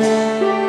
Música